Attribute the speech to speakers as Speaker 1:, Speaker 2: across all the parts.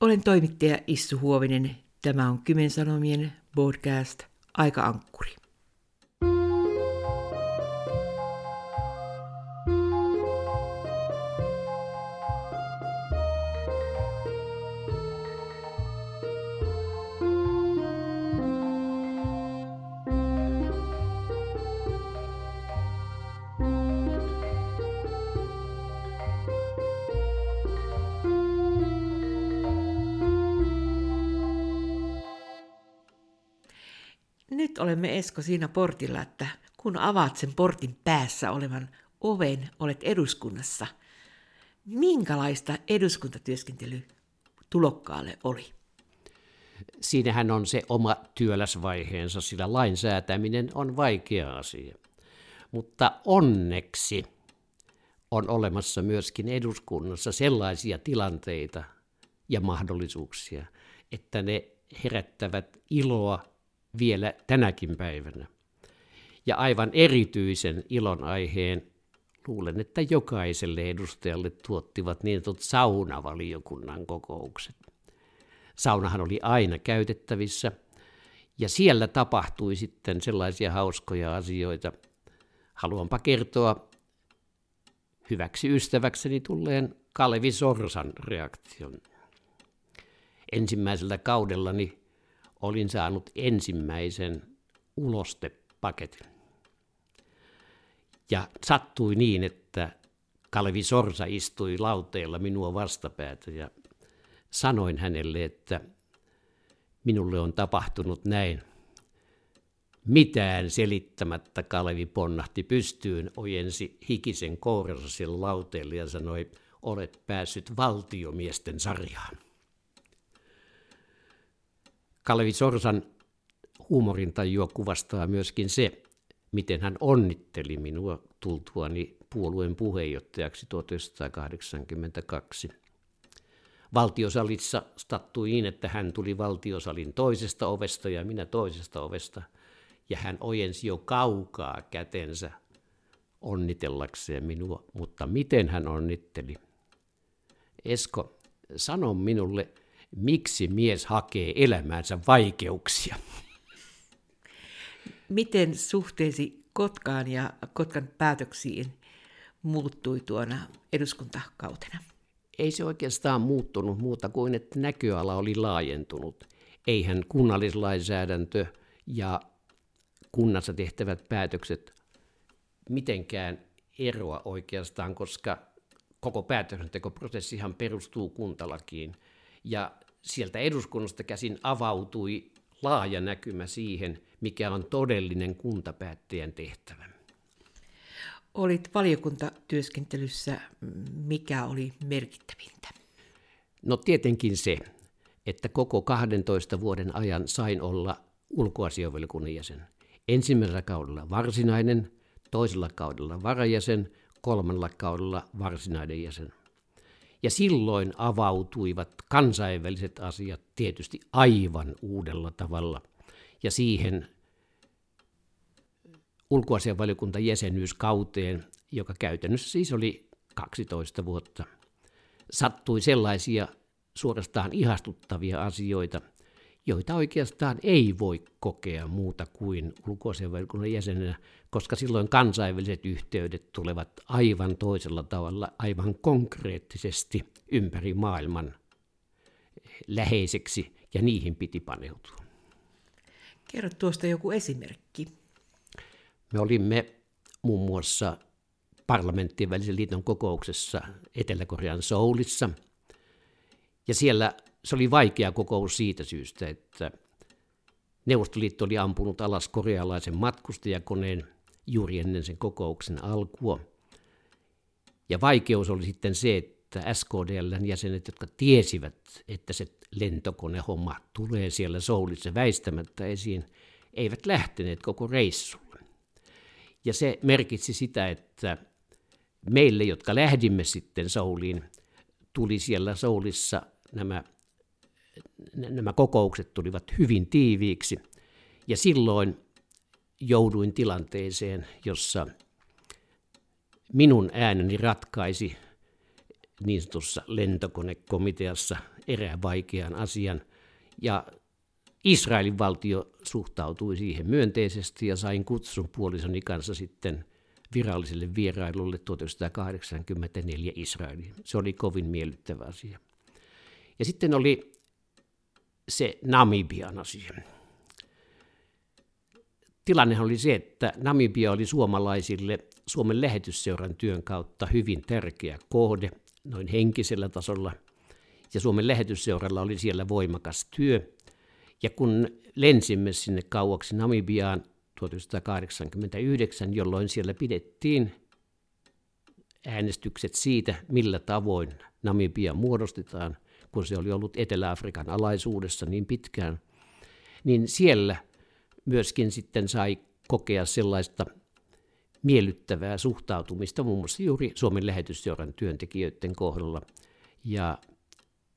Speaker 1: Olen toimittaja Issu Huovinen. Tämä on Kymen Sanomien podcast Aika Ankkuri. Nyt olemme Esko siinä portilla, että kun avaat sen portin päässä olevan oven, olet eduskunnassa. Minkälaista eduskuntatyöskentely tulokkaalle oli?
Speaker 2: Siinähän on se oma työläsvaiheensa, sillä lainsäätäminen on vaikea asia. Mutta onneksi on olemassa myöskin eduskunnassa sellaisia tilanteita ja mahdollisuuksia, että ne herättävät iloa vielä tänäkin päivänä. Ja aivan erityisen ilon aiheen luulen, että jokaiselle edustajalle tuottivat niin sanotut saunavaliokunnan kokoukset. Saunahan oli aina käytettävissä, ja siellä tapahtui sitten sellaisia hauskoja asioita. Haluanpa kertoa hyväksi ystäväkseni tulleen Kalevi Sorsan reaktion. Ensimmäisellä kaudellani olin saanut ensimmäisen ulostepaketin. Ja sattui niin, että Kalevi Sorsa istui lauteella minua vastapäätä ja sanoin hänelle, että minulle on tapahtunut näin. Mitään selittämättä Kalevi ponnahti pystyyn, ojensi hikisen kouransa sille lauteelle ja sanoi, olet päässyt valtiomiesten sarjaan. Kalevi Sorsan huumorintajua kuvastaa myöskin se, miten hän onnitteli minua tultuani puolueen puheenjohtajaksi 1982. Valtiosalissa sattui niin, että hän tuli valtiosalin toisesta ovesta ja minä toisesta ovesta, ja hän ojensi jo kaukaa kätensä onnitellakseen minua, mutta miten hän onnitteli? Esko, sano minulle, miksi mies hakee elämäänsä vaikeuksia.
Speaker 1: Miten suhteesi Kotkaan ja Kotkan päätöksiin muuttui tuona eduskuntakautena?
Speaker 2: Ei se oikeastaan muuttunut muuta kuin, että näköala oli laajentunut. Eihän kunnallislainsäädäntö ja kunnassa tehtävät päätökset mitenkään eroa oikeastaan, koska koko päätöksentekoprosessihan perustuu kuntalakiin – ja sieltä eduskunnasta käsin avautui laaja näkymä siihen, mikä on todellinen kuntapäättäjän tehtävä.
Speaker 1: Olit valiokuntatyöskentelyssä, mikä oli merkittävintä?
Speaker 2: No tietenkin se, että koko 12 vuoden ajan sain olla ulkoasiovaliokunnan jäsen. Ensimmäisellä kaudella varsinainen, toisella kaudella varajäsen, kolmannella kaudella varsinainen jäsen. Ja silloin avautuivat kansainväliset asiat tietysti aivan uudella tavalla. Ja siihen ulkoasianvaliokunta jäsenyyskauteen, joka käytännössä siis oli 12 vuotta, sattui sellaisia suorastaan ihastuttavia asioita, joita oikeastaan ei voi kokea muuta kuin ulkoasianvaliokunnan jäsenenä, koska silloin kansainväliset yhteydet tulevat aivan toisella tavalla, aivan konkreettisesti ympäri maailman läheiseksi, ja niihin piti paneutua.
Speaker 1: Kerro tuosta joku esimerkki.
Speaker 2: Me olimme muun muassa parlamenttien välisen liiton kokouksessa Etelä-Korean Soulissa, ja siellä se oli vaikea kokous siitä syystä, että Neuvostoliitto oli ampunut alas korealaisen matkustajakoneen juuri ennen sen kokouksen alkua. Ja vaikeus oli sitten se, että SKDLn jäsenet, jotka tiesivät, että se lentokonehomma tulee siellä Soulissa väistämättä esiin, eivät lähteneet koko reissulle. Ja se merkitsi sitä, että meille, jotka lähdimme sitten Souliin, tuli siellä Soulissa nämä nämä kokoukset tulivat hyvin tiiviiksi ja silloin jouduin tilanteeseen, jossa minun ääneni ratkaisi niin sanotussa lentokonekomiteassa erään vaikean asian. Ja Israelin valtio suhtautui siihen myönteisesti ja sain kutsun puolisoni kanssa sitten viralliselle vierailulle 1984 Israeliin. Se oli kovin miellyttävä asia. Ja sitten oli se Namibian asia. Tilanne oli se, että Namibia oli suomalaisille Suomen lähetysseuran työn kautta hyvin tärkeä kohde noin henkisellä tasolla. Ja Suomen lähetysseuralla oli siellä voimakas työ. Ja kun lensimme sinne kauaksi Namibiaan 1989, jolloin siellä pidettiin äänestykset siitä, millä tavoin Namibia muodostetaan, kun se oli ollut Etelä-Afrikan alaisuudessa niin pitkään, niin siellä myöskin sitten sai kokea sellaista miellyttävää suhtautumista muun muassa juuri Suomen lähetysseuran työntekijöiden kohdalla. Ja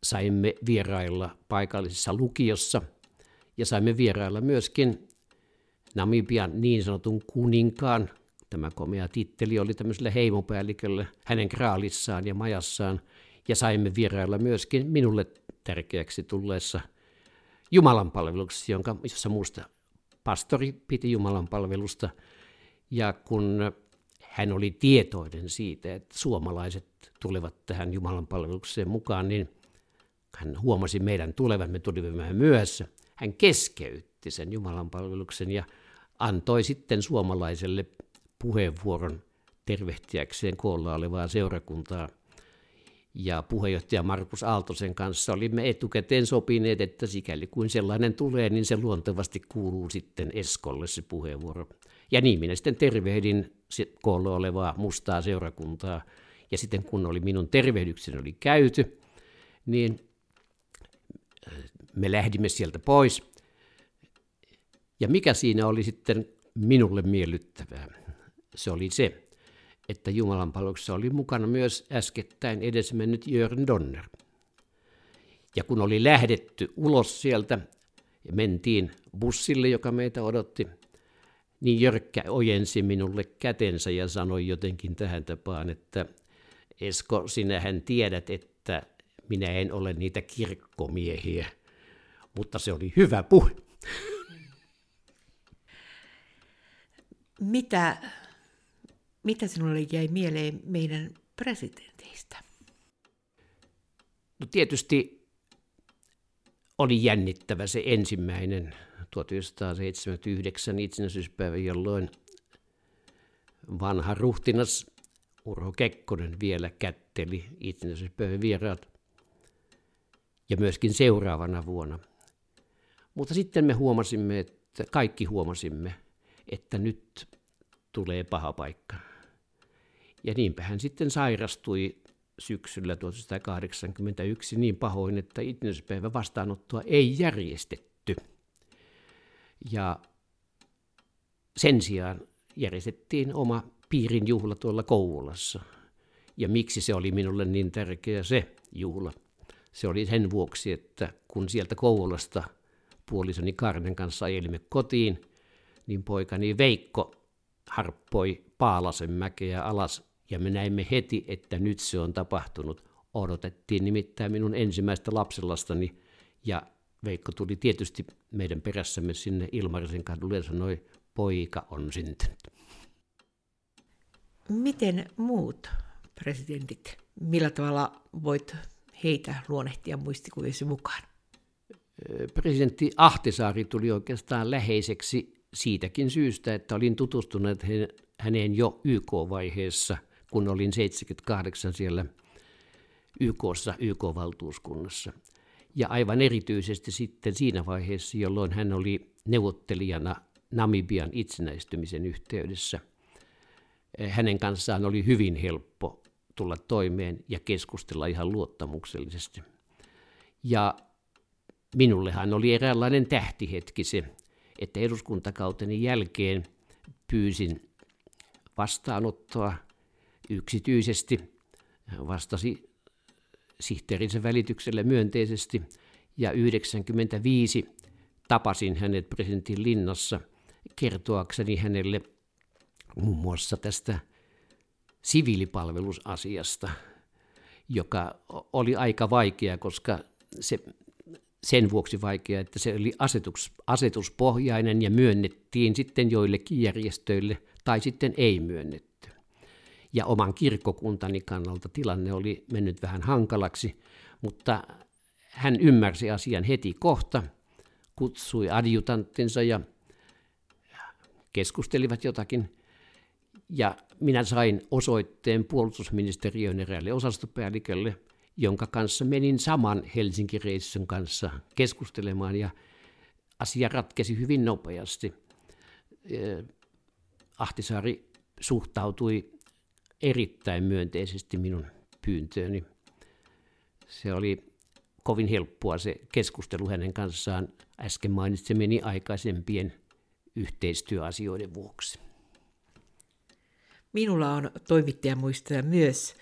Speaker 2: saimme vierailla paikallisessa lukiossa ja saimme vierailla myöskin Namibian niin sanotun kuninkaan. Tämä komea titteli oli tämmöiselle heimopäällikölle hänen kraalissaan ja majassaan. Ja saimme vierailla myöskin minulle tärkeäksi tulleessa Jumalan palveluksessa, jonka, jossa muusta pastori piti Jumalan palvelusta. Ja kun hän oli tietoinen siitä, että suomalaiset tulevat tähän Jumalan palvelukseen mukaan, niin hän huomasi meidän tulevan, me tulimme vähän myöhässä. Hän keskeytti sen Jumalan palveluksen ja antoi sitten suomalaiselle puheenvuoron tervehtiäkseen koolla olevaa seurakuntaa. Ja puheenjohtaja Markus Aaltosen kanssa olimme etukäteen sopineet, että sikäli kuin sellainen tulee, niin se luontevasti kuuluu sitten Eskolle se puheenvuoro. Ja niin minä sitten tervehdin koolla olevaa mustaa seurakuntaa. Ja sitten kun oli minun tervehdykseni oli käyty, niin me lähdimme sieltä pois. Ja mikä siinä oli sitten minulle miellyttävää? Se oli se, että Jumalan palveluksessa oli mukana myös äskettäin edesmennyt Jörn Donner. Ja kun oli lähdetty ulos sieltä ja mentiin bussille, joka meitä odotti, niin Jörkkä ojensi minulle kätensä ja sanoi jotenkin tähän tapaan, että Esko, sinähän tiedät, että minä en ole niitä kirkkomiehiä, mutta se oli hyvä puhe.
Speaker 1: Mitä, mitä sinulle jäi mieleen meidän presidenteistä?
Speaker 2: No tietysti oli jännittävä se ensimmäinen 1979 itsenäisyyspäivä, jolloin vanha ruhtinas Urho Kekkonen vielä kätteli itsenäisyyspäivän vieraat ja myöskin seuraavana vuonna. Mutta sitten me huomasimme, että kaikki huomasimme, että nyt tulee paha paikka. Ja niinpä hän sitten sairastui syksyllä 1981 niin pahoin, että itsenäisyyspäivän vastaanottoa ei järjestetty. Ja sen sijaan järjestettiin oma piirin juhla tuolla Kouvolassa. Ja miksi se oli minulle niin tärkeä se juhla? Se oli sen vuoksi, että kun sieltä Kouvolasta puolisoni Karnen kanssa ajelimme kotiin, niin poikani Veikko harppoi Paalasen mäkeä alas ja me näimme heti, että nyt se on tapahtunut. Odotettiin nimittäin minun ensimmäistä lapselastani ja Veikko tuli tietysti meidän perässämme sinne Ilmarisen kadulle ja sanoi, poika on syntynyt.
Speaker 1: Miten muut presidentit, millä tavalla voit heitä luonnehtia muistikuvisi mukaan?
Speaker 2: Presidentti Ahtisaari tuli oikeastaan läheiseksi siitäkin syystä, että olin tutustunut häneen jo YK-vaiheessa, kun olin 78 siellä YKssa, YK-valtuuskunnassa. Ja aivan erityisesti sitten siinä vaiheessa, jolloin hän oli neuvottelijana Namibian itsenäistymisen yhteydessä. Hänen kanssaan oli hyvin helppo tulla toimeen ja keskustella ihan luottamuksellisesti. Ja minullehan oli eräänlainen tähtihetki se, että eduskuntakauteni jälkeen pyysin vastaanottoa yksityisesti. Vastasi sihteerinsä välityksellä myönteisesti ja 95 tapasin hänet presidentin linnassa kertoakseni hänelle muun muassa tästä siviilipalvelusasiasta, joka oli aika vaikea, koska se sen vuoksi vaikea, että se oli asetus, asetuspohjainen ja myönnettiin sitten joillekin järjestöille tai sitten ei myönnetty. Ja oman kirkkokuntani kannalta tilanne oli mennyt vähän hankalaksi, mutta hän ymmärsi asian heti kohta, kutsui adjutanttinsa ja keskustelivat jotakin. Ja minä sain osoitteen puolustusministeriön eräälle osastopäällikölle, jonka kanssa menin saman Helsinki-reissun kanssa keskustelemaan ja asia ratkesi hyvin nopeasti. Ahtisaari suhtautui erittäin myönteisesti minun pyyntööni. Se oli kovin helppoa se keskustelu hänen kanssaan äsken mainitsemieni aikaisempien yhteistyöasioiden vuoksi.
Speaker 1: Minulla on toimittajamuistoja myös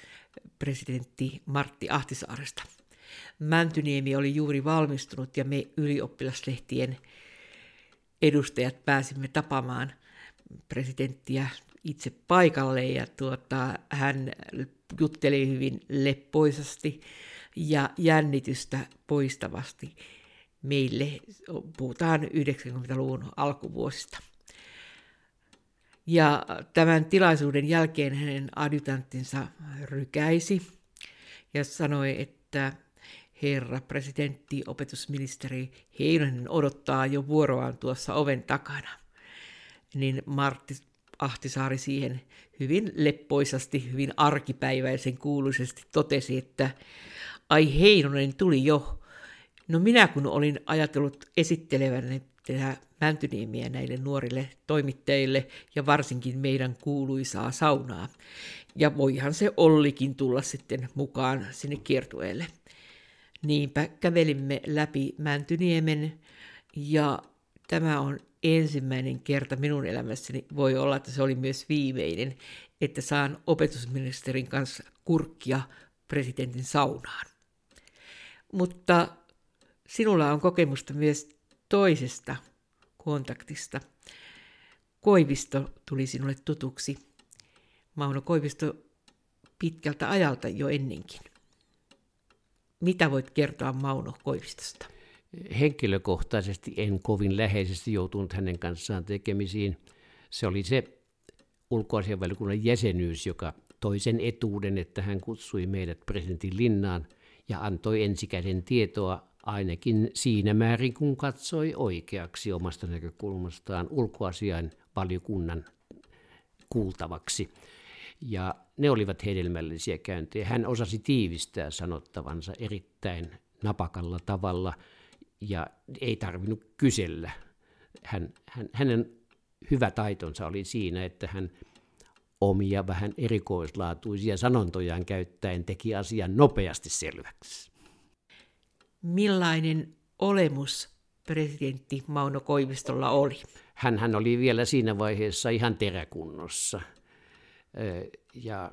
Speaker 1: presidentti Martti Ahtisaaresta. Mäntyniemi oli juuri valmistunut ja me ylioppilaslehtien edustajat pääsimme tapaamaan presidenttiä itse paikalle ja tuota, hän jutteli hyvin leppoisasti ja jännitystä poistavasti meille. Puhutaan 90-luvun alkuvuosista. Ja tämän tilaisuuden jälkeen hänen adjutanttinsa rykäisi ja sanoi, että herra presidentti, opetusministeri Heinonen odottaa jo vuoroaan tuossa oven takana. Niin Martti Ahtisaari siihen hyvin leppoisasti, hyvin arkipäiväisen kuuluisesti totesi, että ai Heinonen tuli jo. No minä kun olin ajatellut esittelevän tehdä Mäntyniemiä näille nuorille toimittajille ja varsinkin meidän kuuluisaa saunaa. Ja voihan se Ollikin tulla sitten mukaan sinne kiertueelle. Niinpä kävelimme läpi Mäntyniemen ja tämä on ensimmäinen kerta minun elämässäni, voi olla, että se oli myös viimeinen, että saan opetusministerin kanssa kurkkia presidentin saunaan. Mutta sinulla on kokemusta myös toisesta kontaktista. Koivisto tuli sinulle tutuksi. Mauno Koivisto pitkältä ajalta jo ennenkin. Mitä voit kertoa Mauno Koivistosta?
Speaker 2: Henkilökohtaisesti en kovin läheisesti joutunut hänen kanssaan tekemisiin. Se oli se ulkoasianvaliokunnan jäsenyys, joka toi sen etuuden, että hän kutsui meidät presidentin linnaan ja antoi ensikäden tietoa ainakin siinä määrin, kun katsoi oikeaksi omasta näkökulmastaan ulkoasian valiokunnan kuultavaksi. Ja ne olivat hedelmällisiä käyntejä. Hän osasi tiivistää sanottavansa erittäin napakalla tavalla ja ei tarvinnut kysellä. Hän, hän, hänen hyvä taitonsa oli siinä, että hän omia vähän erikoislaatuisia sanontojaan käyttäen teki asian nopeasti selväksi
Speaker 1: millainen olemus presidentti Mauno Koivistolla oli?
Speaker 2: Hän, hän oli vielä siinä vaiheessa ihan teräkunnossa ja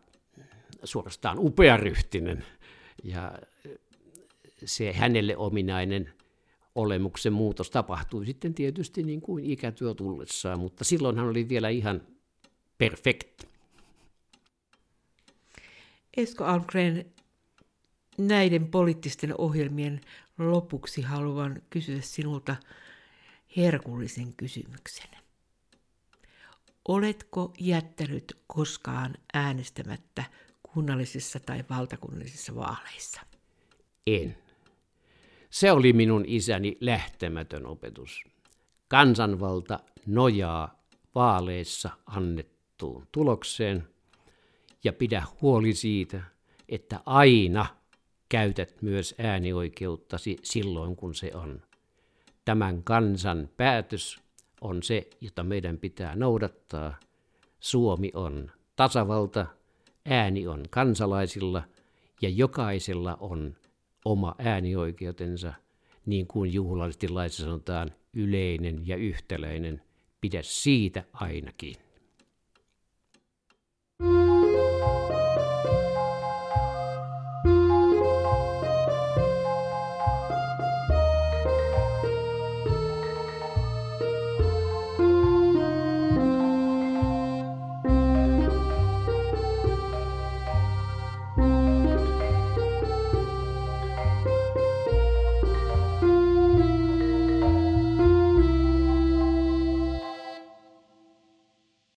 Speaker 2: suorastaan upearyhtinen. Ja se hänelle ominainen olemuksen muutos tapahtui sitten tietysti niin kuin ikätyö tullessaan, mutta silloin hän oli vielä ihan perfekt.
Speaker 1: Esko Almgren, näiden poliittisten ohjelmien lopuksi haluan kysyä sinulta herkullisen kysymyksen. Oletko jättänyt koskaan äänestämättä kunnallisissa tai valtakunnallisissa vaaleissa?
Speaker 2: En. Se oli minun isäni lähtemätön opetus. Kansanvalta nojaa vaaleissa annettuun tulokseen ja pidä huoli siitä, että aina käytät myös äänioikeuttasi silloin, kun se on. Tämän kansan päätös on se, jota meidän pitää noudattaa. Suomi on tasavalta, ääni on kansalaisilla ja jokaisella on oma äänioikeutensa, niin kuin juhlallisesti laissa sanotaan, yleinen ja yhtäläinen. Pidä siitä ainakin.